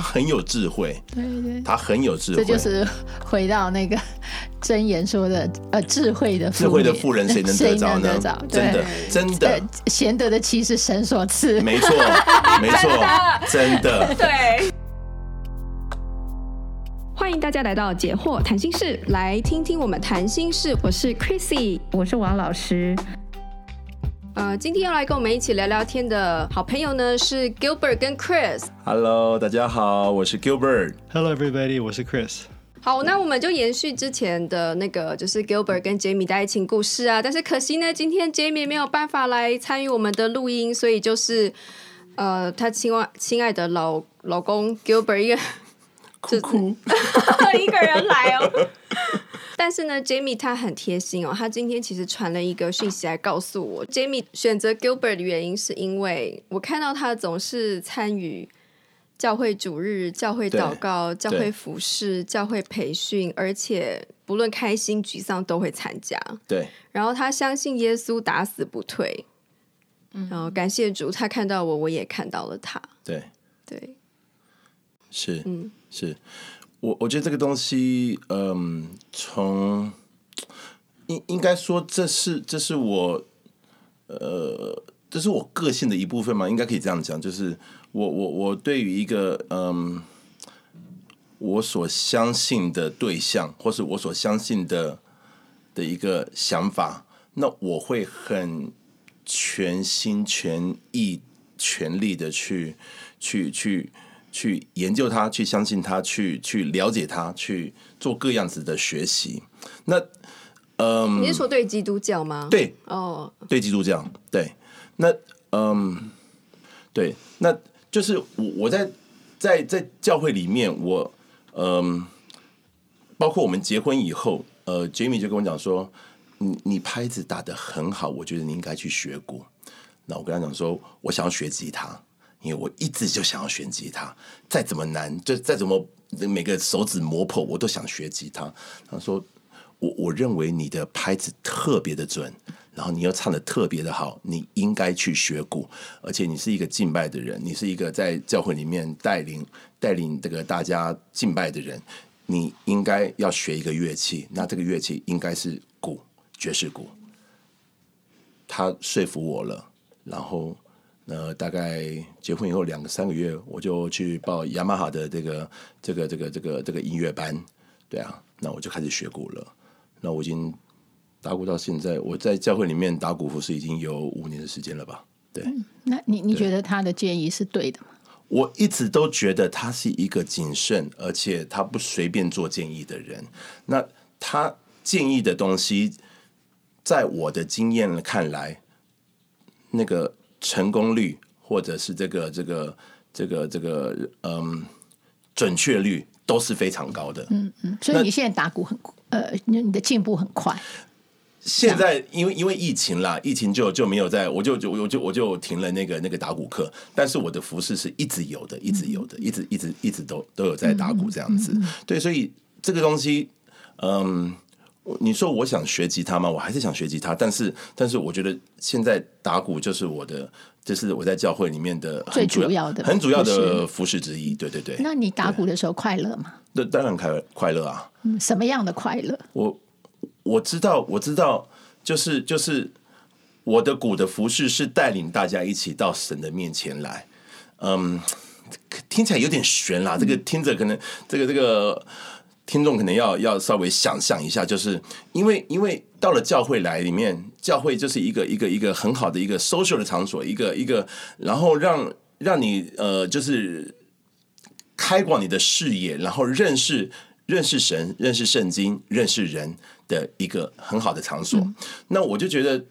他很有智慧，对对，他很有智慧。这就是回到那个箴言说的，呃，智慧的智慧的妇人谁能得着呢？真的真的，贤德的妻是神所赐，没错 没错，真的对。欢迎大家来到解惑谈心室，来听听我们谈心事。我是 Chrissy，我是王老师。呃，今天要来跟我们一起聊聊天的好朋友呢是 Gilbert 跟 Chris。Hello，大家好，我是 Gilbert。Hello everybody，我是 Chris。好，那我们就延续之前的那个，就是 Gilbert 跟 Jamie 的爱情故事啊。但是可惜呢，今天 Jamie 没有办法来参与我们的录音，所以就是呃，他亲爱亲爱的老老公 Gilbert 一个。哭哭，一个人来哦。但是呢，Jamie 他很贴心哦，他今天其实传了一个讯息来告诉我，Jamie 选择 Gilbert 的原因是因为我看到他总是参与教会主日、教会祷告、教会服饰、教会培训，而且不论开心沮丧都会参加。对，然后他相信耶稣打死不退，嗯，然后感谢主，他看到我，我也看到了他。对，对。是，嗯，是我，我觉得这个东西，嗯，从应应该说，这是这是我，呃，这是我个性的一部分嘛，应该可以这样讲，就是我我我对于一个嗯，我所相信的对象，或是我所相信的的一个想法，那我会很全心全意全力的去去去。研究他，去相信他，去去了解他，去做各样子的学习。那，嗯，你是说对基督教吗？对，哦，对基督教，对。那，嗯，对，那就是我我在在在教会里面，我嗯，包括我们结婚以后，呃，Jamie 就跟我讲说，你你拍子打得很好，我觉得你应该去学鼓。那我跟他讲说，我想要学吉他。因为我一直就想要学吉他，再怎么难，就再怎么每个手指磨破，我都想学吉他。他说：“我我认为你的拍子特别的准，然后你又唱的特别的好，你应该去学鼓。而且你是一个敬拜的人，你是一个在教会里面带领带领这个大家敬拜的人，你应该要学一个乐器。那这个乐器应该是鼓，爵士鼓。”他说服我了，然后。呃，大概结婚以后两个三个月，我就去报雅马哈的这个这个这个这个这个音乐班，对啊，那我就开始学鼓了。那我已经打鼓到现在，我在教会里面打鼓服是已经有五年的时间了吧？对，嗯、那你你觉得他的建议是对的吗？我一直都觉得他是一个谨慎，而且他不随便做建议的人。那他建议的东西，在我的经验看来，那个。成功率，或者是这个这个这个这个嗯，准确率都是非常高的。嗯嗯，所以你现在打鼓很呃，你的进步很快。现在因为因为疫情啦，疫情就就没有在，我就就我就我就停了那个那个打鼓课。但是我的服饰是一直有的，一直有的，一直一直一直都都有在打鼓这样子。对，所以这个东西，嗯。你说我想学吉他吗？我还是想学吉他，但是但是我觉得现在打鼓就是我的，就是我在教会里面的最主要的、很主要的服饰之一。对对对。那你打鼓的时候快乐吗？那当然快快乐啊。嗯，什么样的快乐？我我知道，我知道，就是就是我的鼓的服饰是带领大家一起到神的面前来。嗯，听起来有点悬啦，这个听着可能这个这个。听众可能要要稍微想象一下，就是因为因为到了教会来里面，教会就是一个一个一个很好的一个 social 的场所，一个一个，然后让让你呃，就是开广你的视野，然后认识认识神、认识圣经、认识人的一个很好的场所。嗯、那我就觉得，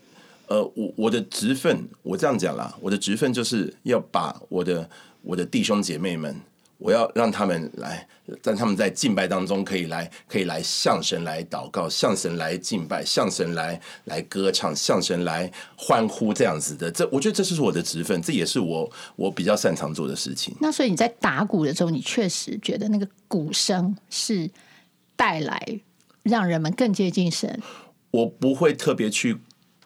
呃，我我的职分，我这样讲啦，我的职分就是要把我的我的弟兄姐妹们。我要让他们来，让他们在敬拜当中可以来，可以来向神来祷告，向神来敬拜，向神来来歌唱，向神来欢呼，这样子的。这我觉得这是我的职分，这也是我我比较擅长做的事情。那所以你在打鼓的时候，你确实觉得那个鼓声是带来让人们更接近神。我不会特别去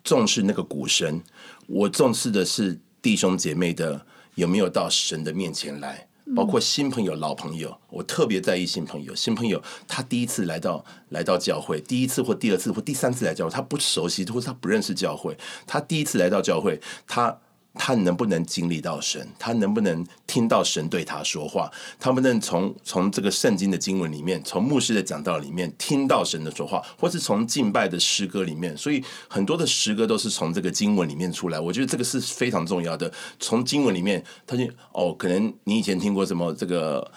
重视那个鼓声，我重视的是弟兄姐妹的有没有到神的面前来。包括新朋友、老朋友，我特别在意新朋友。新朋友他第一次来到来到教会，第一次或第二次或第三次来教会，他不熟悉或者他不认识教会，他第一次来到教会，他。他能不能经历到神？他能不能听到神对他说话？他能不能从从这个圣经的经文里面，从牧师的讲道里面听到神的说话，或是从敬拜的诗歌里面？所以很多的诗歌都是从这个经文里面出来。我觉得这个是非常重要的。从经文里面，他就哦，可能你以前听过什么这个，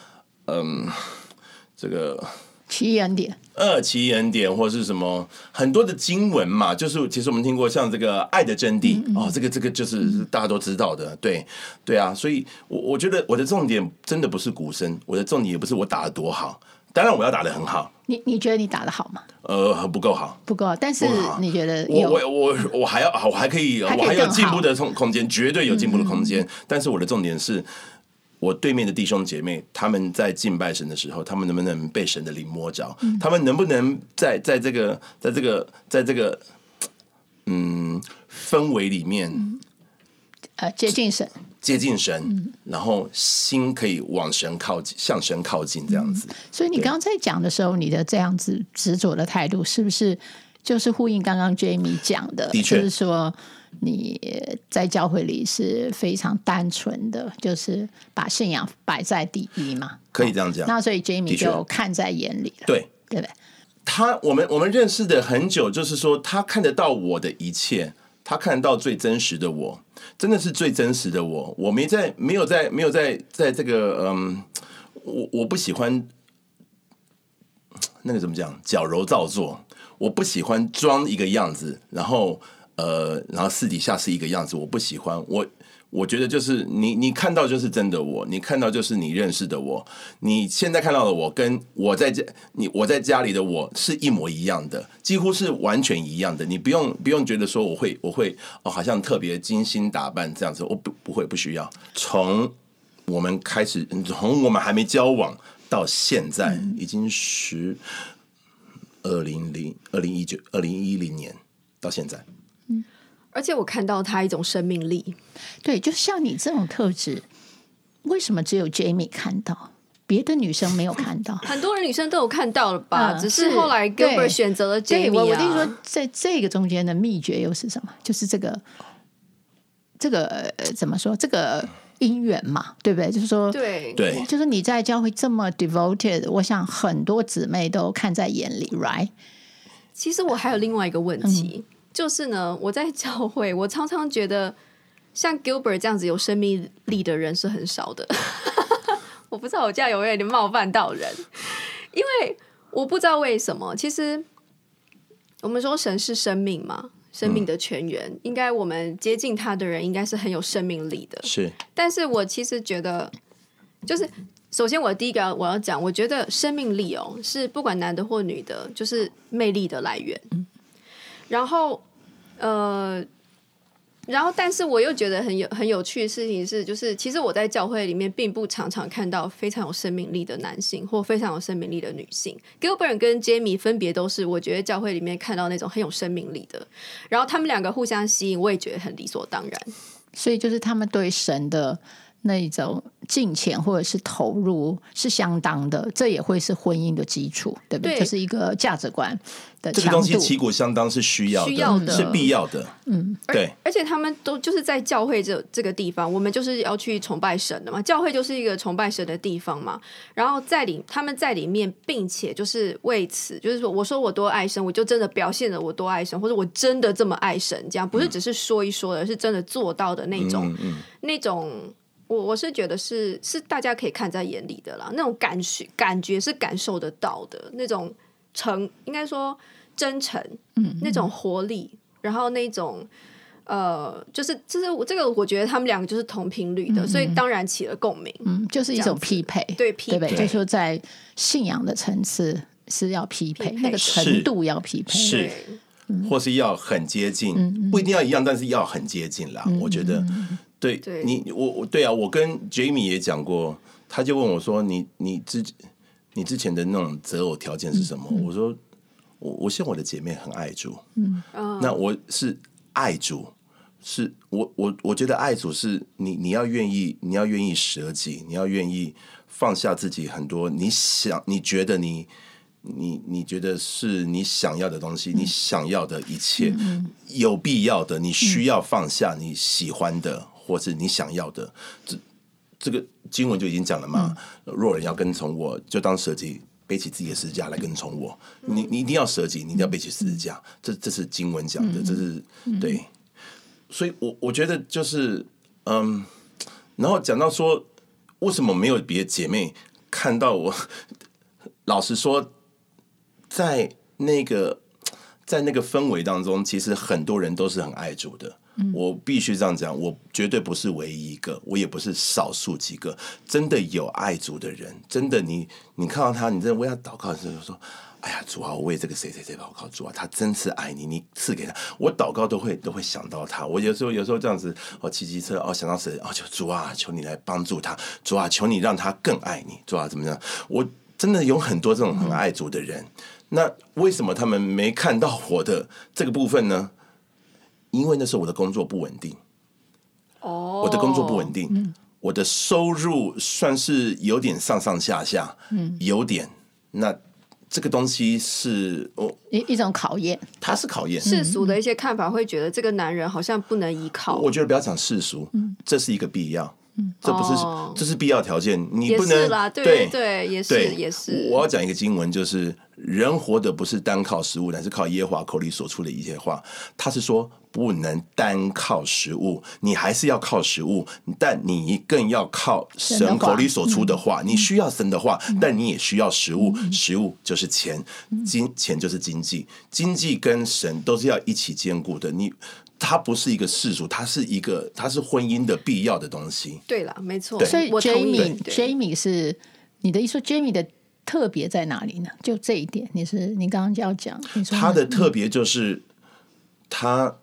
嗯，这个。奇异恩典，呃，奇异恩典，或是什么很多的经文嘛，就是其实我们听过像这个爱的真谛、嗯嗯、哦，这个这个就是大家都知道的，对对啊，所以我我觉得我的重点真的不是鼓声，我的重点也不是我打的多好，当然我要打的很好。你你觉得你打的好吗？呃，不够好，不够，但是你觉得我我我我还要我还可以，还可以我还有进步的空空间，绝对有进步的空间、嗯，但是我的重点是。我对面的弟兄姐妹，他们在敬拜神的时候，他们能不能被神的灵摸着？嗯、他们能不能在在这个在这个在这个嗯氛围里面，嗯、呃接近神，接近神、嗯，然后心可以往神靠近，向神靠近这样子。嗯、所以你刚刚在讲的时候，你的这样子执着的态度，是不是就是呼应刚刚 Jamie 讲的？的确，就是说。你在教会里是非常单纯的，就是把信仰摆在第一嘛？可以这样讲。那所以 Jamie 就看在眼里了，对对不对？他我们我们认识的很久，就是说他看得到我的一切，他看得到最真实的我，真的是最真实的我。我没在没有在没有在在这个嗯，我我不喜欢那个怎么讲矫揉造作，我不喜欢装一个样子，然后。呃，然后私底下是一个样子，我不喜欢。我我觉得就是你，你看到就是真的我，你看到就是你认识的我。你现在看到的我，跟我在家，你我在家里的我是一模一样的，几乎是完全一样的。你不用不用觉得说我会我会哦，好像特别精心打扮这样子，我不不会不需要。从我们开始，从我们还没交往到现在，已经十二零零二零一九二零一零年到现在。而且我看到他一种生命力，对，就像你这种特质，为什么只有 Jamie 看到，别的女生没有看到？很多人女生都有看到了吧？嗯、只是后来 Gilbert 选择了 Jamie 啊。我我听说，在这个中间的秘诀又是什么？就是这个，这个怎么说？这个姻缘嘛，对不对？就是说，对对，就是你在教会这么 devoted，我想很多姊妹都看在眼里，right？其实我还有另外一个问题。嗯就是呢，我在教会，我常常觉得像 Gilbert 这样子有生命力的人是很少的。我不知道我这样有没有点冒犯到人，因为我不知道为什么。其实我们说神是生命嘛，生命的泉源，嗯，应该我们接近他的人应该是很有生命力的。是，但是我其实觉得，就是首先我第一个我要讲，我觉得生命力哦，是不管男的或女的，就是魅力的来源。然后，呃，然后，但是我又觉得很有很有趣的事情是，就是其实我在教会里面并不常常看到非常有生命力的男性或非常有生命力的女性。Gilbert 跟 Jamie 分别都是我觉得教会里面看到那种很有生命力的，然后他们两个互相吸引，我也觉得很理所当然。所以就是他们对神的那一种。金钱或者是投入是相当的，这也会是婚姻的基础，对不对？这、就是一个价值观的强度。这个东西旗鼓相当是需要的，需要的是必要的。嗯，对。而且他们都就是在教会这这个地方，我们就是要去崇拜神的嘛。教会就是一个崇拜神的地方嘛。然后在里，他们在里面，并且就是为此，就是说，我说我多爱神，我就真的表现了我多爱神，或者我真的这么爱神，这样不是只是说一说的，而是真的做到的那种，嗯嗯、那种。我我是觉得是是大家可以看在眼里的啦，那种感觉感觉是感受得到的，那种诚应该说真诚，嗯，那种活力，然后那种呃，就是就是我这个我觉得他们两个就是同频率的，嗯，所以当然起了共鸣，嗯，就是一种匹配，对匹配，对？对，就是说在信仰的层次是要匹配，匹配那个程度要匹配，是，或是要很接近，嗯，不一定要一样，但是要很接近啦，嗯，我觉得。对，对。你，我我对啊，我跟 Jamie 也讲过，他就问我说：“你你之你之前的那种择偶条件是什么？”嗯、我说：“我我希望我的姐妹很爱主，嗯，那我是爱主，是我我我觉得爱主是你你要愿意你要愿意舍己，你要愿意放下自己很多你想你觉得你你你觉得是你想要的东西，嗯、你想要的一切、嗯、有必要的，你需要放下你喜欢的、嗯、或是你想要的。这这个经文就已经讲了嘛，嗯、若人要跟从我，就当舍己。背起自己的十字架来跟从我，你你一定要舍己，你一定要背起十字架，这这是经文讲的，这是对，所以我我觉得就是嗯，然后讲到说，为什么没有别的姐妹看到我？老实说，在那个在那个氛围当中，其实很多人都是很爱主的。我必须这样讲，我绝对不是唯一一个，我也不是少数几个真的有爱主的人。真的你，你你看到他，你真的为他祷告的时候说：“哎呀，主啊，我为这个谁谁谁祷告，主啊，他真是爱你，你赐给他。”我祷告都会都会想到他。我有时候有时候这样子，我骑机车哦，想到谁哦，就主啊，求你来帮助他，主啊，求你让他更爱你，主啊，怎么样？我真的有很多这种很爱主的人，那为什么他们没看到我的这个部分呢？因为那时候我的工作不稳定，哦，我的工作不稳定，嗯，我的收入算是有点上上下下，嗯，有点。那这个东西是哦，一一种考验，它是考验。世俗的一些看法会觉得这个男人好像不能依靠。我觉得不要讲世俗，嗯，这是一个必要。这不是，这是必要条件。你不能对对对，也是也是。我要讲一个经文，就是人活的不是单靠食物，乃是靠耶和华口里所出的一切话。他是说不能单靠食物，你还是要靠食物，但你更要靠神口里所出的话。你需要神的话，但你也需要食物。食物就是钱，金钱就是经济，经济跟神都是要一起兼顾的。你。它不是一个世俗，它是一个，它是婚姻的必要的东西。对了，没错。所以 Jamie，Jamie 是你的意思，Jamie 的特别在哪里呢？就这一点，你是你刚刚就要讲，你说他的特别就是他，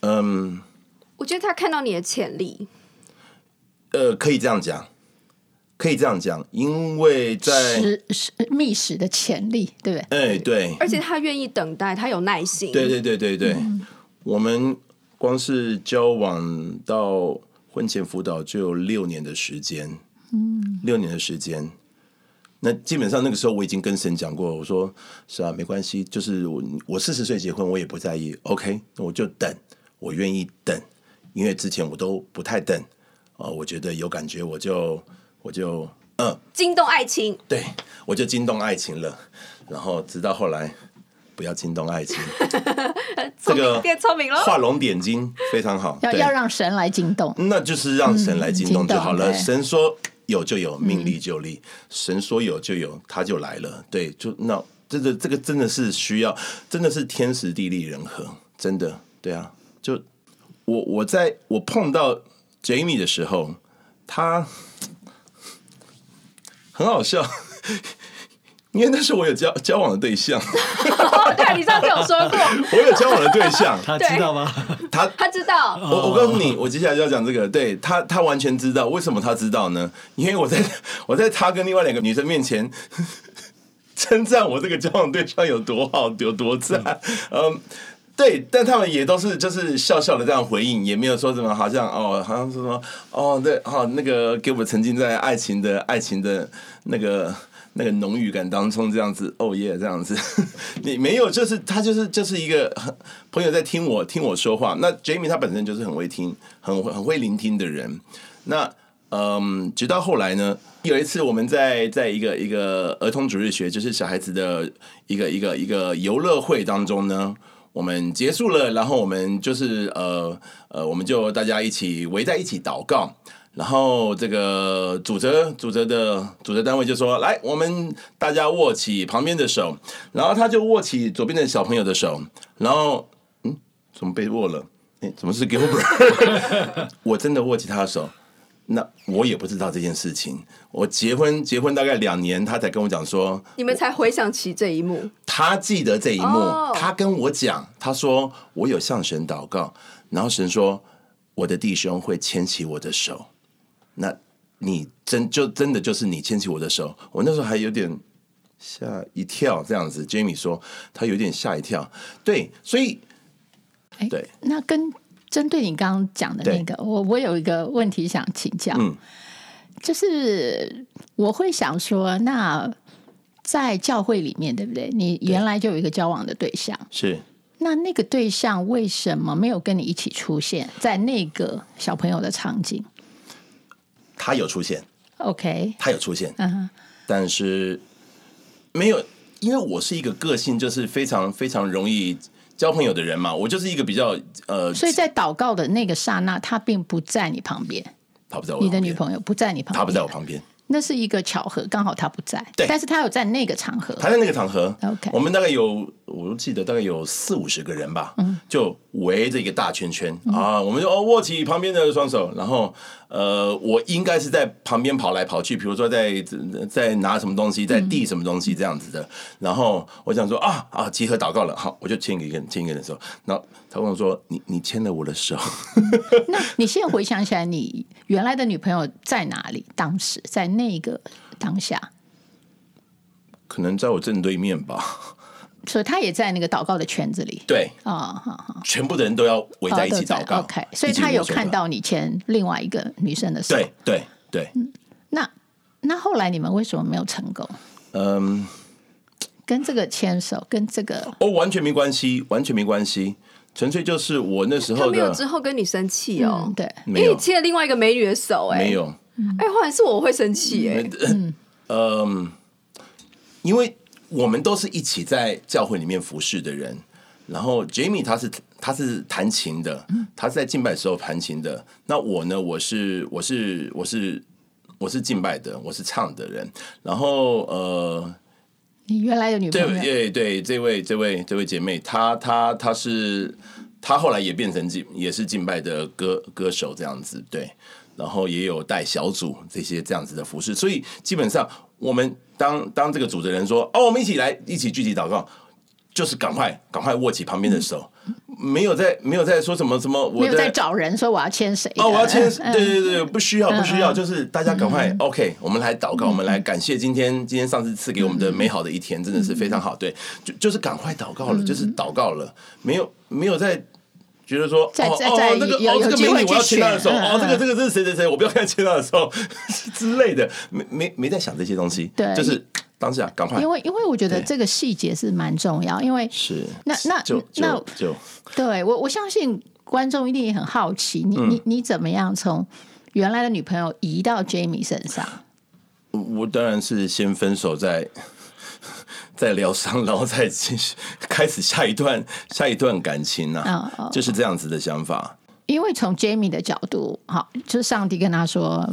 嗯，我觉得他看到你的潜力。呃，可以这样讲，可以这样讲，因为在史史密史的潜力，对不对？哎，对。而且他愿意等待，他有耐心。对对对对对。嗯我们光是交往到婚前辅导就有六年的时间，嗯，六年的时间。那基本上那个时候我已经跟神讲过，我说是啊，没关系，就是我我四十岁结婚，我也不在意，OK，那我就等，我愿意等，因为之前我都不太等啊，我觉得有感觉我就我就嗯，惊动爱情，对，我就惊动爱情了，然后直到后来。不要惊动爱情，这个变聪明了，画龙点睛非常好。要要让神来惊动，那就是让神来惊动就好了。神说有就有，命立就立。神说有就有，他就来了。对，就那这个这个真的是需要，真的是天时地利人和，真的对啊。就我我在我碰到 Jamie 的时候，他很好笑。因为那是我有交交往的对象，对，你上次有说过，我有交往的对象，他知道吗？他他知道。我我告诉你，我接下来就要讲这个，对他他完全知道。为什么他知道呢？因为我在我在他跟另外两个女生面前 称赞我这个交往对象有多好，有多赞。嗯，对，但他们也都是就是笑笑的这样回应，也没有说什么，好像哦，好像是说哦，对，好，那个给我曾经在爱情的爱情的那个。那个浓郁感当中，这样子，哦耶，这样子，你没有，就是他就是就是一个朋友在听我听我说话。那 Jamie 他本身就是很会听，很很会聆听的人。那嗯，直到后来呢，有一次我们在在一个一个儿童主日学，就是小孩子的一个一个一个游乐会当中呢，我们结束了，然后我们就是呃呃，我们就大家一起围在一起祷告。然后这个主责主责的主责单位就说：“来，我们大家握起旁边的手。”然后他就握起左边的小朋友的手。然后，嗯，怎么被握了？哎，怎么是 Gilbert？我真的握起他的手。那我也不知道这件事情。我结婚结婚大概两年，他才跟我讲说：“你们才回想起这一幕。”他记得这一幕，他跟我讲，他说：“我有向神祷告，然后神说我的弟兄会牵起我的手。”那你真就真的就是你牵起我的手，我那时候还有点吓一跳，这样子。Jamie 说他有点吓一跳，对，所以，对，那跟针对你刚刚讲的那个，我我有一个问题想请教，嗯，就是我会想说，那在教会里面，对不对？你原来就有一个交往的对象，是。那那个对象为什么没有跟你一起出现在那个小朋友的场景？他有出现，OK，他有出现，嗯哼，但是没有，因为我是一个个性就是非常非常容易交朋友的人嘛，我就是一个比较呃，所以在祷告的那个刹那，他并不在你旁边，他不在我旁边，你的女朋友不在你旁边，他不在我旁边。那是一个巧合，刚好他不在。对，但是他有在那个场合。他在那个场合。OK，我们大概有，我都记得大概有四五十个人吧，嗯，就围着一个大圈圈、嗯、啊，我们就哦握起旁边的双手，然后呃，我应该是在旁边跑来跑去，比如说在在拿什么东西，在递什么东西这样子的。嗯、然后我想说啊啊，集合祷告了，好，我就牵一个人，牵一个人的手。然后他跟我说：“你你牵了我的手。”那你现在回想起来，你原来的女朋友在哪里？当时在那个。当下，可能在我正对面吧，所以他也在那个祷告的圈子里。对啊，好好，全部的人都要围在一起祷告。哦、OK，所以他有看到你牵另外一个女生的手。对对对。嗯，那那后来你们为什么没有成功？嗯，跟这个牵手，跟这个哦，完全没关系，完全没关系，纯粹就是我那时候他没有之后跟你生气哦、嗯，对，因为你牵了另外一个美女的手、欸，哎，没有。哎，后来是我会生气哎、嗯，因为我们都是一起在教会里面服侍的人，然后 Jamie 他是他是弹琴的，他是在敬拜的时候弹琴的，那我呢，我是我是我是我是敬拜的，我是唱的人，然后呃，你原来的女朋友，对对对，这位这位这位姐妹，她她她是她后来也变成敬也是敬拜的歌歌手这样子，对。然后也有带小组这些这样子的服侍，所以基本上我们当当这个主持人说哦，我们一起来一起具体祷告，就是赶快赶快握起旁边的手，没有在没有在说什么什么，我没有在找人说我要牵谁哦，我要牵，对对对，不需要不需要，就是大家赶快 OK，我们来祷告，我们来感谢今天今天上次赐给我们的美好的一天，真的是非常好，对，就就是赶快祷告了，就是祷告了，没有没有在。觉得说在在在哦，哦那个哦这个美女我要牵她的手哦，这个这个这是谁谁谁我不要看牵她的手之类的，没没没在想这些东西，对，就是当下赶快。因为因为我觉得这个细节是蛮重要，因为是。那那就那就，就。对我我相信观众一定也很好奇，你、嗯、你你怎么样从原来的女朋友移到 Jamie 身上？我当然是先分手再。在疗伤，然后再继续开始下一段下一段感情呢、啊？Oh, oh. 就是这样子的想法。因为从 Jamie 的角度，好，就是上帝跟他说，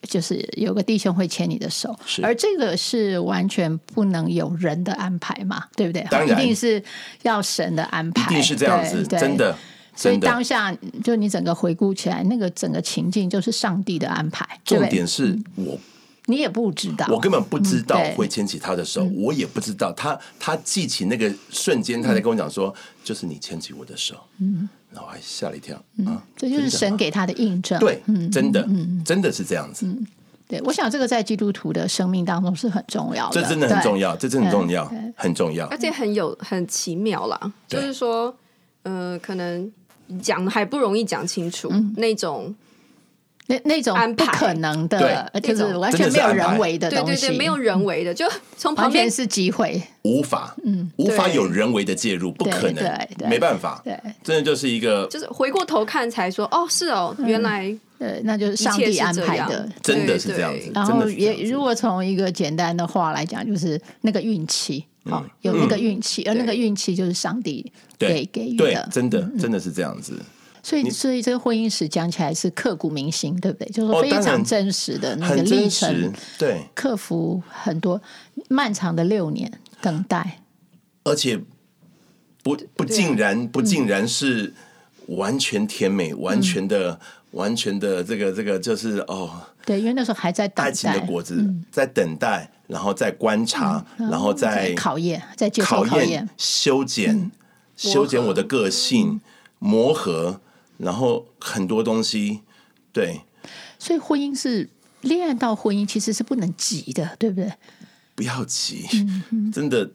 就是有个弟兄会牵你的手，而这个是完全不能有人的安排嘛，对不对？当然，一定是要神的安排，一定是这样子，真的。所以当下就你整个回顾起来，那个整个情境就是上帝的安排。重点是我。你也不知道，我根本不知道会牵起他的手，嗯、我也不知道。他他记起那个瞬间，他在跟我讲说，嗯、就是你牵起我的手，嗯，然后还吓了一跳、嗯、啊，这就是神给他的印证，对，真的，嗯、真的是这样子、嗯，对，我想这个在基督徒的生命当中是很重要的，这真的很重要，这真的很重要，很重要，而且很有很奇妙啦，就是说，呃，可能讲还不容易讲清楚、嗯、那种。那那种不可能的，就是完全没有人为的东西，对对对，没有人为的，就从旁边是机会，无法，嗯，无法有人为的介入，不可能，对，没办法，对，真的就是一个，就是回过头看才说，哦，是哦，原来，对，那就是上帝安排的，真的是这样子。然后也如果从一个简单的话来讲，就是那个运气，好，有那个运气，而那个运气就是上帝给给予的，真的，真的是这样子。所以，所以这个婚姻史讲起来是刻骨铭心，对不对？就是非常真实的那个历程，对，克服很多漫长的六年等待，而且不不尽然不尽然是完全甜美，完全的完全的这个这个就是哦，对，因为那时候还在等待爱情的果子，在等待，然后在观察，然后再考验，再接受考验，修剪修剪我的个性，磨合。然后很多东西，对，所以婚姻是恋爱到婚姻其实是不能急的，对不对？不要急，真的，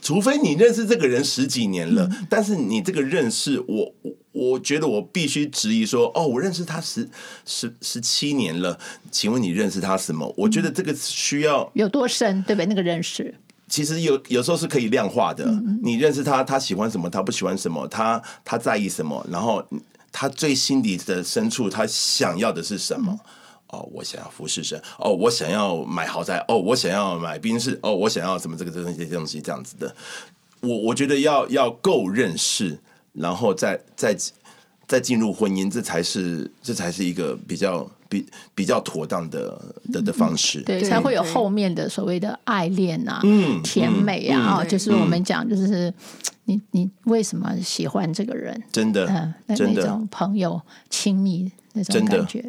除非你认识这个人十几年了，嗯、但是你这个认识，我我觉得我必须质疑说，哦，我认识他十十十七年了，请问你认识他什么？我觉得这个需要有多深，对不对？那个认识，其实有有时候是可以量化的。你认识他，他喜欢什么，他不喜欢什么，他他在意什么，然后他最心底的深处，他想要的是什么？哦，我想要服侍神。哦，我想要买豪宅。哦，我想要买宾士。哦，我想要什么这个这些东西这样子的。我我觉得要要够认识。然后再再再进入婚姻，这才是这才是一个比较比比较妥当的的的方式，对，才会有后面的所谓的爱恋啊，嗯，甜美啊，嗯、就是我们讲，就是你你为什么喜欢这个人？真的，嗯，那真的那种朋友亲密那种感觉。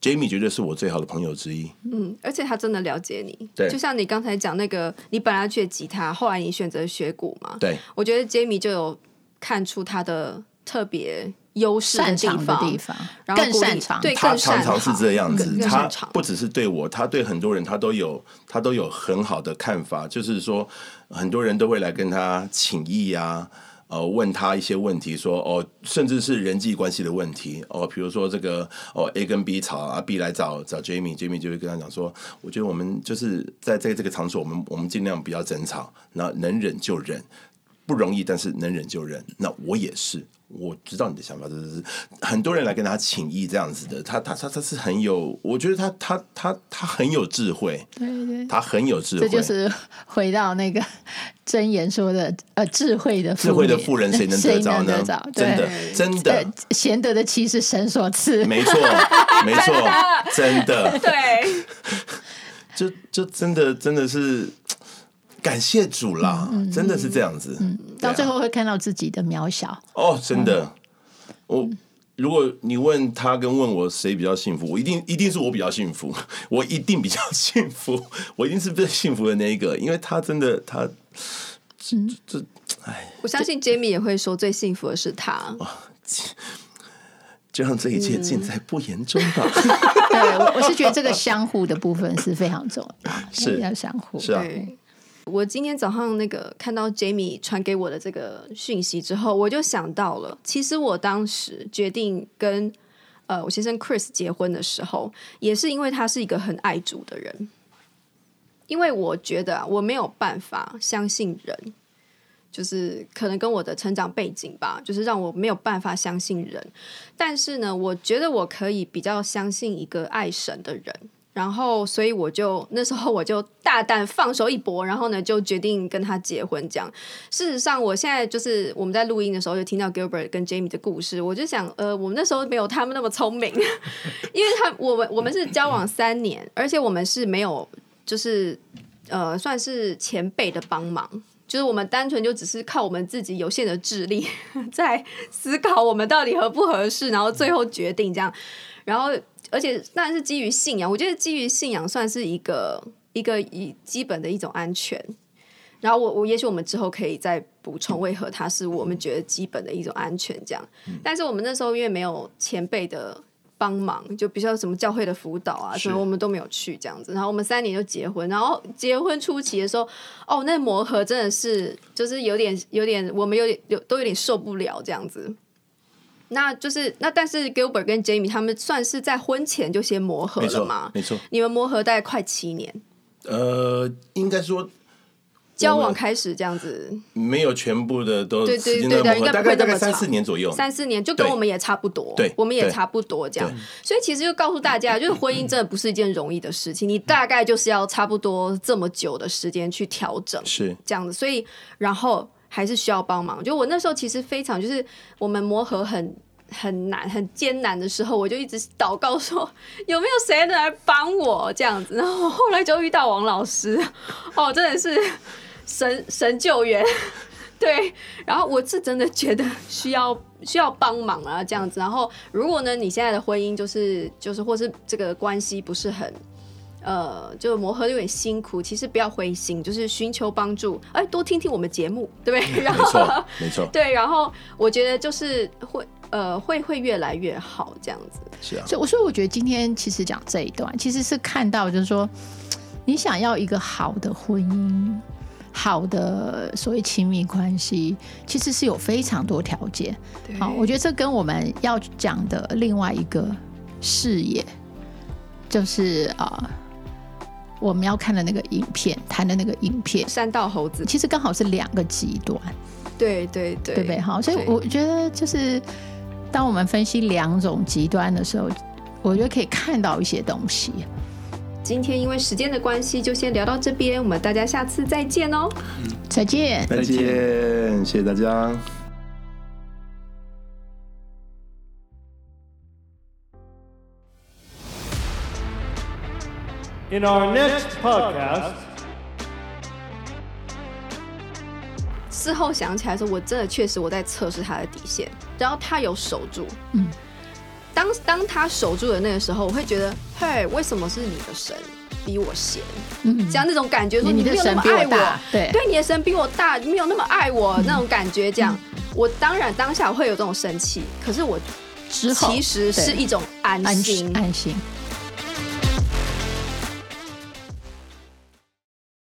Jamie 绝对是我最好的朋友之一，嗯，而且他真的了解你，对，就像你刚才讲那个，你本来学吉他，后来你选择学鼓嘛，对，我觉得 Jamie 就有。看出他的特别优势的地方，地方然后更擅长。对，他常常是这样子。他不只是对我，他对很多人，他都有他都有很好的看法。就是说，很多人都会来跟他请益啊，呃，问他一些问题，说哦，甚至是人际关系的问题哦，比如说这个哦，A 跟 B 吵啊，B 来找找 Jamie，Jamie 就会跟他讲说，我觉得我们就是在在这个场所，我们我们尽量不要争吵，那能忍就忍。不容易，但是能忍就忍。那我也是，我知道你的想法，就是很多人来跟他请益这样子的。他他他他是很有，我觉得他他他他很有智慧，对对，他很有智慧。这就是回到那个箴言说的，呃，智慧的智慧的妇人谁能得着呢？真的真的，贤德的妻是神所赐，没错 没错，真的对，就就真的真的是。感谢主啦，真的是这样子。嗯，到最后会看到自己的渺小。哦，真的。嗯、我如果你问他跟问我谁比较幸福，我一定一定是我比较幸福，我一定比较幸福，我一定是最幸福的那一个，因为他真的他，这、这哎，我相信 Jamie 也会说最幸福的是他。就让这一切尽在不言中吧。对，我我是觉得这个相互的部分是非常重要，是要相互，是啊。我今天早上那个看到 Jamie 传给我的这个讯息之后，我就想到了，其实我当时决定跟呃我先生 Chris 结婚的时候，也是因为他是一个很爱主的人，因为我觉得我没有办法相信人，就是可能跟我的成长背景吧，就是让我没有办法相信人，但是呢，我觉得我可以比较相信一个爱神的人。然后，所以我就那时候我就大胆放手一搏，然后呢就决定跟他结婚。这样，事实上，我现在就是我们在录音的时候就听到 Gilbert 跟 Jamie 的故事，我就想，呃，我们那时候没有他们那么聪明，因为他我们我们是交往三年，而且我们是没有就是呃算是前辈的帮忙，就是我们单纯就只是靠我们自己有限的智力 在思考我们到底合不合适，然后最后决定这样，然后。而且当然是基于信仰，我觉得基于信仰算是一个一个以基本的一种安全。然后我我也许我们之后可以再补充为何它是我们觉得基本的一种安全这样。但是我们那时候因为没有前辈的帮忙，就比如说什么教会的辅导啊，什么我们都没有去这样子。然后我们三年就结婚，然后结婚初期的时候，哦，那磨合真的是就是有点有点，我们有点有都有点受不了这样子。那就是那，但是 Gilbert 跟 Jamie 他们算是在婚前就先磨合了嘛？没错，你们磨合大概快七年。呃，应该说交往开始这样子，没有全部的都对对对对，应该不会大概三四年左右，三四年就跟我们也差不多，对，我们也差不多这样。所以其实就告诉大家，就是婚姻真的不是一件容易的事情，你大概就是要差不多这么久的时间去调整，是这样子。所以然后。还是需要帮忙。就我那时候其实非常，就是我们磨合很很难、很艰难的时候，我就一直祷告说，有没有谁能来帮我这样子。然后后来就遇到王老师，哦，真的是神神救援，对。然后我是真的觉得需要需要帮忙啊，这样子。然后如果呢，你现在的婚姻就是就是，或是这个关系不是很。呃，就磨合有点辛苦，其实不要灰心，就是寻求帮助，哎，多听听我们节目，对不对？然后，没错，没错，对，然后我觉得就是会，呃，会会越来越好，这样子。是啊，所以我说，我觉得今天其实讲这一段，其实是看到就是说，你想要一个好的婚姻，好的所谓亲密关系，其实是有非常多条件。好，我觉得这跟我们要讲的另外一个视野，就是啊、呃，我们要看的那个影片，谈的那个影片，山道猴子，其实刚好是两个极端。对对对，对不对？好，所以我觉得就是当我们分析两种极端的时候，我觉得可以看到一些东西。今天因为时间的关系，就先聊到这边。我们大家下次再见哦！再见，再见，谢谢大家。In our next podcast，事后想起来说，我真的确实我在测试他的底线，然后他有守住。嗯。当当他守住的那个时候，我会觉得，嘿，为什么是你的神比我闲？嗯，像那种感觉，说你没有那么爱我，对，对，你的神比我大，你没有那么爱我，那种感觉，这样，我当然当下会有这种生气，可是我之后其实是一种安心，安心。